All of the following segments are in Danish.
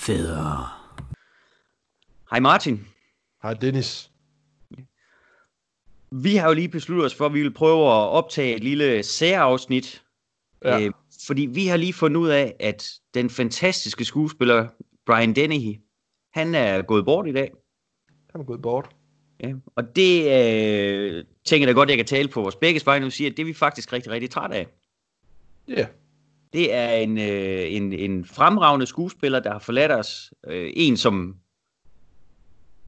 Filmfædre. Hej Martin. Hej Dennis. Vi har jo lige besluttet os for, at vi vil prøve at optage et lille særafsnit. Ja. Øh, fordi vi har lige fundet ud af, at den fantastiske skuespiller Brian Dennehy, han er gået bort i dag. Han er gået bort. Ja, og det øh, tænker jeg da godt, jeg kan tale på vores begge vegne og sige, at det er vi faktisk rigtig, rigtig træt af. Ja. Det er en, øh, en, en fremragende skuespiller, der har forladt os. Øh, en, som,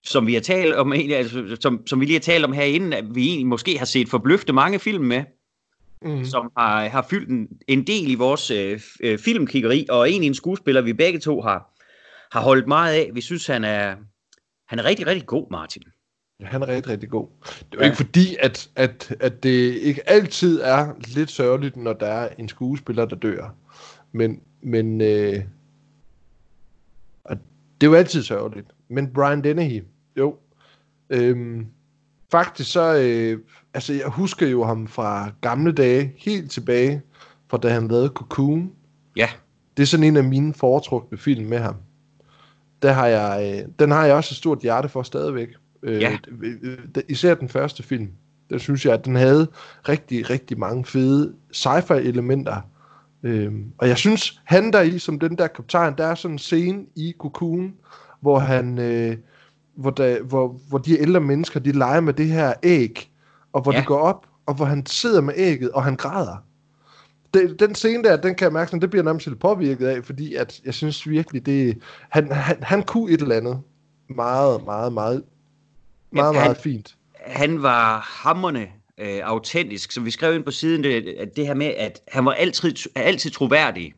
som vi har talt om, egentlig, altså, som, som vi lige har talt om herinde, at vi egentlig måske har set forbløfte mange film med, Mm. som har, har fyldt en, en del i vores øh, øh, filmkiggeri, og egentlig en skuespiller, vi begge to har, har holdt meget af. Vi synes, han er, han er rigtig, rigtig god, Martin. Han er rigtig, rigtig god. Det er jo Ja. ikke fordi, at, at, at det ikke altid er lidt sørgeligt, når der er en skuespiller, der dør. Men, men øh, og det er jo altid sørgeligt. Men Brian Dennehy, jo. Øhm, faktisk så, øh, altså jeg husker jo ham fra gamle dage, helt tilbage fra da han lavede Cocoon. Ja, Det er sådan en af mine foretrukne film med ham. Der har jeg, øh, den har jeg også et stort hjerte for stadigvæk. Øh, Ja. øh, øh, Især den første film. Der synes jeg, at den havde rigtig, rigtig mange fede sci-fi elementer. Øhm, og jeg synes, han der i, som den der kaptajn, der er sådan en scene i Cocoon, hvor han, øh, hvor, der, hvor, hvor de ældre mennesker, de leger med det her æg, og hvor Ja. det går op, og hvor han sidder med ægget, og han græder. Den, den scene der, den kan jeg mærke, sådan, det bliver nærmest lidt påvirket af, fordi at jeg synes virkelig, det han, han, han kunne et eller andet meget, meget, meget, meget, han- meget fint. han var hammerne øh, autentisk, som vi skrev ind på siden, det, at det her med, at han var altid, altid troværdig.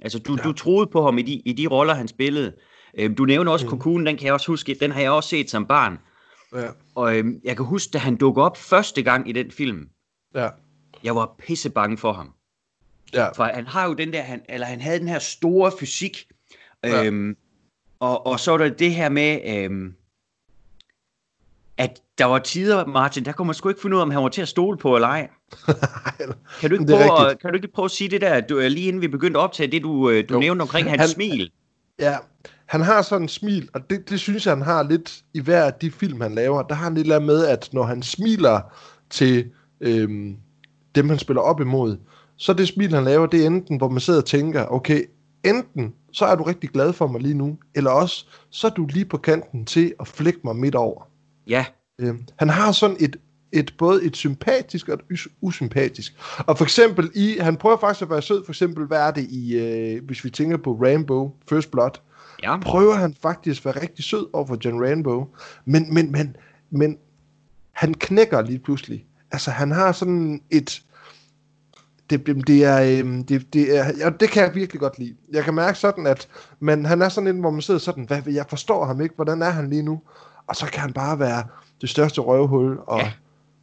Altså, du, ja. Ja. du troede på ham i de, i de roller, han spillede. Øh, du nævner også mm. Cocoon, den kan jeg også huske, den har jeg også set som barn. Ja, Og øh, jeg kan huske, da han dukkede op første gang i den film, ja, jeg var pisse bange for ham. ja. For han har jo den der, han, eller han havde den her store fysik. Ja. Øhm, og, og så er der det her med, øhm, at der var tider, Martin, der kunne man sgu ikke finde ud af, om han var til at stole på eller ej. Kan du ikke, prøve, at, kan du ikke prøve at sige det der, du, øh, lige inden vi begyndte at optage, det du, øh, du Jo. nævnte omkring hans Han- smil? Ja, han har sådan en smil, og det, det synes jeg, han har lidt i hver af de film, han laver. Der har han lidt med, at når han smiler til øhm, dem, han spiller op imod, så det smil, han laver, det er enten, hvor man sidder og tænker, okay, enten så er du rigtig glad for mig lige nu, eller også, så er du lige på kanten til at flække mig midt over. Ja, Øhm, han har sådan et, et både et sympatisk og et us- usympatisk. Og for eksempel i, han prøver faktisk at være sød, for eksempel, hvad er det i, øh, hvis vi tænker på Rambo, First Blood, ja. prøver han faktisk at være rigtig sød over for John Rainbow, men, men, men, men han knækker lige pludselig. Altså, han har sådan et... Det, det, det er, øhm, det, det er, ja, det kan jeg virkelig godt lide. Jeg kan mærke sådan, at man, han er sådan en, hvor man sidder sådan, hvad, jeg forstår ham ikke, hvordan er han lige nu? Og så kan han bare være det største røvhul, og, Ja.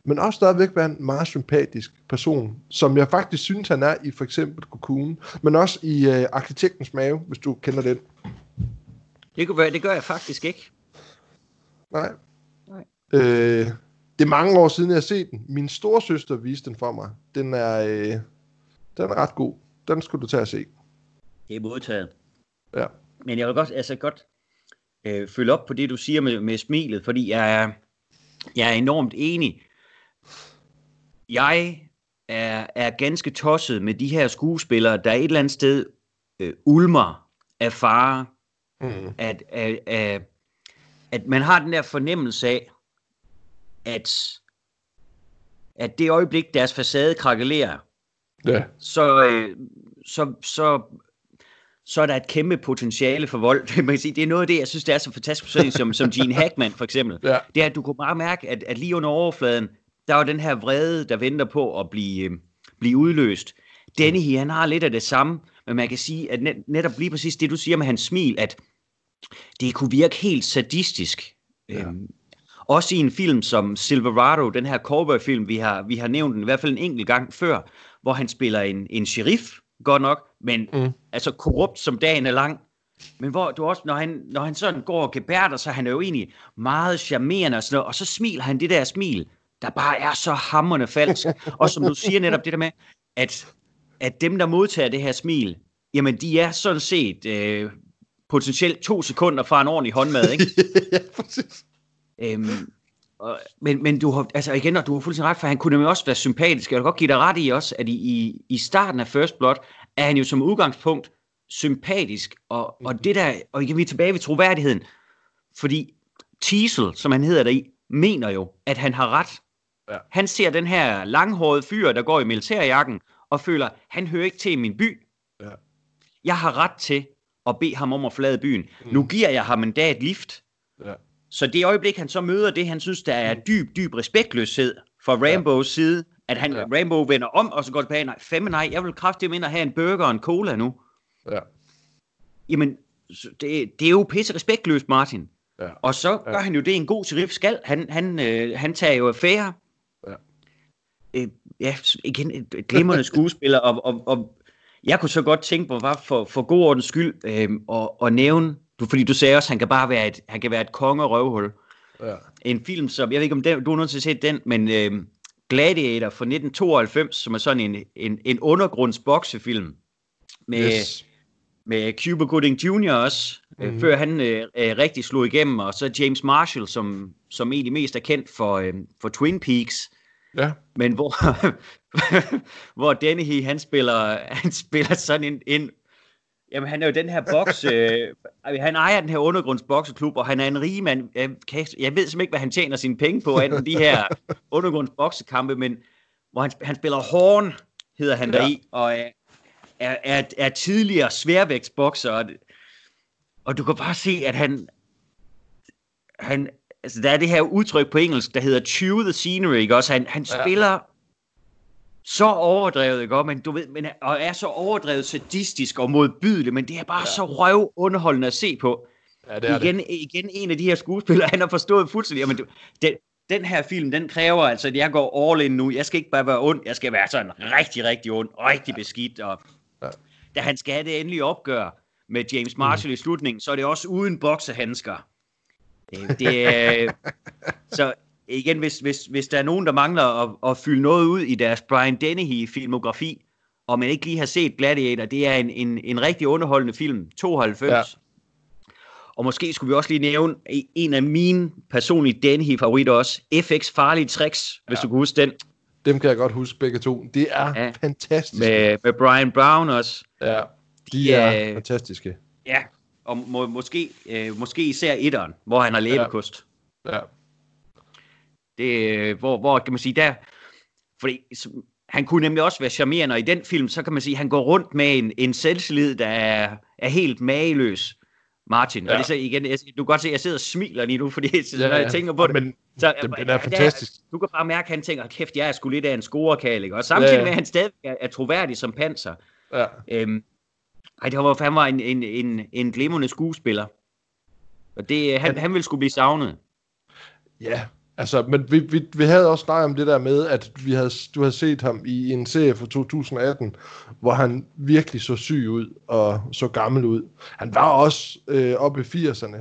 men også stadigvæk være en meget sympatisk person, som jeg faktisk synes, han er i for eksempel Cocoon, men også i øh, Arkitektens Mave, hvis du kender den. Det, kunne være, det gør jeg faktisk ikke. Nej. Nej. Øh, det er mange år siden, jeg har set den. Min storsøster viste den for mig. Den er, øh, den er ret god. Den skulle du tage at se. Det er modtaget. Ja. Men jeg vil godt, altså godt øh, følge op på det, du siger med, med smilet, fordi jeg er, jeg er enormt enig. Jeg er, er ganske tosset med de her skuespillere, der et eller andet sted øh, ulmer af fare, Mm. at, at, at, at man har den der fornemmelse af, at, at det øjeblik, deres facade krakelerer, Ja. så, øh, så, så, så er der et kæmpe potentiale for vold. Man kan sige, det er noget af det, jeg synes, det er så fantastisk, sådan som, som Gene Hackman for eksempel. Ja. Det er, at du kunne bare mærke, at, at lige under overfladen, der var den her vrede, der venter på at blive, øh, blive udløst. Denny, han har lidt af det samme, men man kan sige, at net, netop lige præcis det, du siger med hans smil, at det kunne virke helt sadistisk. Ja. Øhm, også i en film som Silverado, den her cowboy-film, vi har, vi har nævnt den i hvert fald en enkelt gang før, hvor han spiller en, en sheriff, godt nok, men mm. Altså korrupt som dagen er lang. Men hvor du også, når han, når han sådan går og gebærder, så han er jo egentlig meget charmerende og sådan noget, og så smiler han det der smil, der bare er så hammerne falsk. og som du siger netop det der med, at, at dem, der modtager det her smil, jamen de er sådan set øh, potentielt to sekunder fra en ordentlig håndmad, ikke? ja, præcis. Øhm, og, men, men du har, altså igen, og du har fuldstændig ret, for han kunne nemlig også være sympatisk. Jeg vil godt give dig ret i også, at i, i, i starten af First Blood, er han jo som udgangspunkt sympatisk, og, og det der, og igen, vi er tilbage ved troværdigheden, fordi Teasel, som han hedder der i, mener jo, at han har ret. Ja. Han ser den her langhårede fyr, der går i militærjakken, og føler, han hører ikke til i min by. Ja. Jeg har ret til at bede ham om at forlade byen. Mm. Nu giver jeg ham endda et lift. Ja. Så det øjeblik, han så møder det, han synes, der er dyb, dyb respektløshed fra Rambos ja. side, at han, Ja. Rambo vender om, og så går tilbage, nej, fandme nej, jeg vil kraftigt ind og have en burger og en cola nu. Ja. Jamen, det, det er jo pisse respektløst, Martin. Ja. Og så gør Ja. han jo det, en god sheriff skal. Han, han, øh, han tager jo affære. Ja. Øh, ja, igen, et glimrende skuespiller, og, og, og jeg kunne så godt tænke mig, bare for, for god ordens skyld, øh, og, og nævne, du, fordi du sagde også, han kan bare være et, han kan være et kongerøvhul. Ja. En film, som, jeg ved ikke om den, du er nødt til at se den, men øh, Gladiator fra 1992, som er sådan en, en, en undergrundsboksefilm, med, Yes. med Cuba Gooding Jr. også, mm. Mhm. øh, før han øh, øh, rigtig slog igennem, og så James Marshall, som, som egentlig mest er kendt for, øh, for Twin Peaks, Ja. men hvor, hvor Dennehy, han spiller, han spiller sådan en, en Jamen, han er jo den her boks... Øh, han ejer den her undergrundsbokseklub, og han er en rig mand. Jeg, kan, jeg ved simpelthen ikke, hvad han tjener sine penge på, andet end de her undergrundsboksekampe, men hvor han, han spiller horn, hedder han Ja. ja. deri, og er, er, er, er tidligere sværvægtsbokser. Og, og du kan bare se, at han... han altså, der er det her udtryk på engelsk, der hedder chew the scenery, ikke også? Han, han Ja. spiller så overdrevet, ikke? Men du ved, men, og er så overdrevet sadistisk og modbydelig, men det er bare Ja. ja. så røv underholdende at se på. Ja, det er igen, det. igen en af de her skuespillere, han har forstået fuldstændig, jamen, du- den, den her film, den kræver altså, at jeg går all in nu. Jeg skal ikke bare være ond, jeg skal være sådan rigtig, rigtig ond, rigtig beskidt. Og Ja. da han skal have det endelige opgør med James Marshall mm. i slutningen, så er det også uden boksehandsker. Det, det er, så igen, hvis, hvis, hvis der er nogen, der mangler at, at fylde noget ud i deres Brian Dennehy-filmografi, og man ikke lige har set Gladiator, det er en, en, en rigtig underholdende film, 92. Ja. Ja. Og måske skulle vi også lige nævne en- af mine personlige Dennehy-favoritter også, FX Farlige Tricks, hvis Ja. du kan huske den, Dem kan jeg godt huske begge to. Det er ja. Ja. fantastisk. med, med Brian Brown også. Ja, de er Øh, fantastiske. Ja, og må, måske, øh, måske især etteren, hvor han har læbekost. Ja. Det, hvor, hvor kan man sige, der... Fordi han kunne nemlig også være charmerende, og i den film, så kan man sige, at han går rundt med en, en selvtillid, der er, er helt mageløs, Martin. Ja. Og det så igen, jeg, du kan godt se, at jeg sidder og smiler lige nu, fordi ja, Ja, når jeg tænker på det. Men så, den- den er der- fantastisk. du kan bare mærke, at han tænker, kæft, jeg er sgu lidt af en scorekal, ikke? Og samtidig Ja, ja. med, at han stadig er, er troværdig som panser. ja. Øhm, ej, det var, han var en, en, en, en glimrende skuespiller. Og det, han, han ville skulle blive savnet. Ja, altså, men vi, vi, vi havde også snakket om det der med, at vi havde, du havde set ham i en serie fra 2018, hvor han virkelig så syg ud og så gammel ud. Han var også øh, oppe i 80'erne.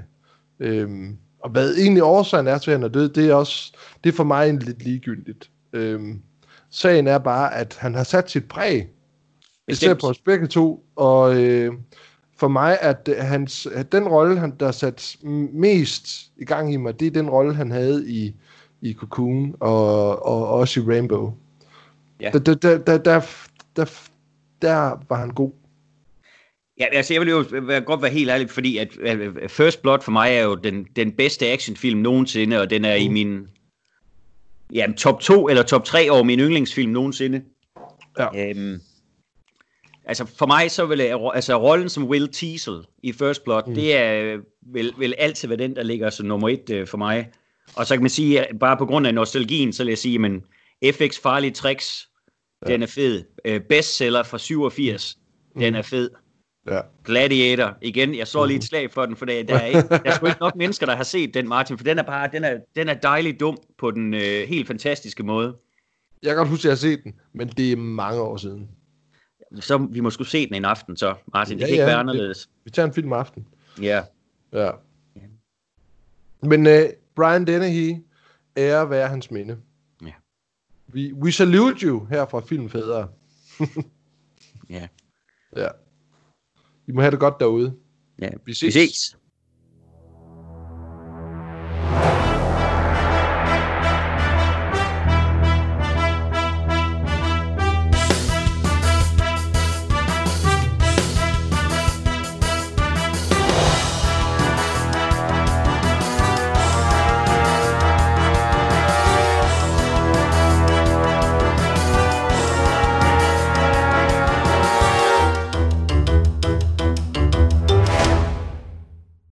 Øhm, og hvad egentlig årsagen er til, at han er død, det er også, det er for mig en lidt ligegyldigt. Øhm, sagen er bare, at han har sat sit præg, især på os begge to, og øh, for mig at øh, hans, at den rolle, han der sat mest i gang i mig, det er den rolle, han havde i, i Cocoon og, og også i Rainbow. Ja. Der, der, der, der, der, der, der var han god. Ja, altså jeg vil jo godt være helt ærlig, fordi at at First Blood for mig er jo den, den bedste actionfilm nogensinde, og den er i Mm. min ja, top 2 eller top 3 over min yndlingsfilm nogensinde. Ja. Øhm, altså for mig så vil jeg, altså rollen som Will Teasel i First Blood, Mm. mm. det er, vil, vil altid være den, der ligger som nummer et øh, for mig. Og så kan man sige, at bare på grund af nostalgien, så vil jeg sige, men FX Farlige Tricks, Ja. den er fed. Øh, bestseller fra 87, mm. den er fed. Ja. Gladiator, igen, jeg slår lige et slag for den, for der, er, ikke, der er sgu ikke nok mennesker, der har set den, Martin, for den er bare, den er, den er dejlig dum på den øh, helt fantastiske måde. Jeg kan godt huske, at jeg har set den, men det er mange år siden. Så vi må skulle se den en aften, så Martin, det Ja, kan ikke ja, være det- anderledes. Vi tager en film aften. Ja, Ja. Men uh, Brian Dennehy, ære være hans minde. Ja. Vi, we salute you her fra Filmfædre. ja. Ja. I må have det godt derude. Ja, Vi ses. Vi ses.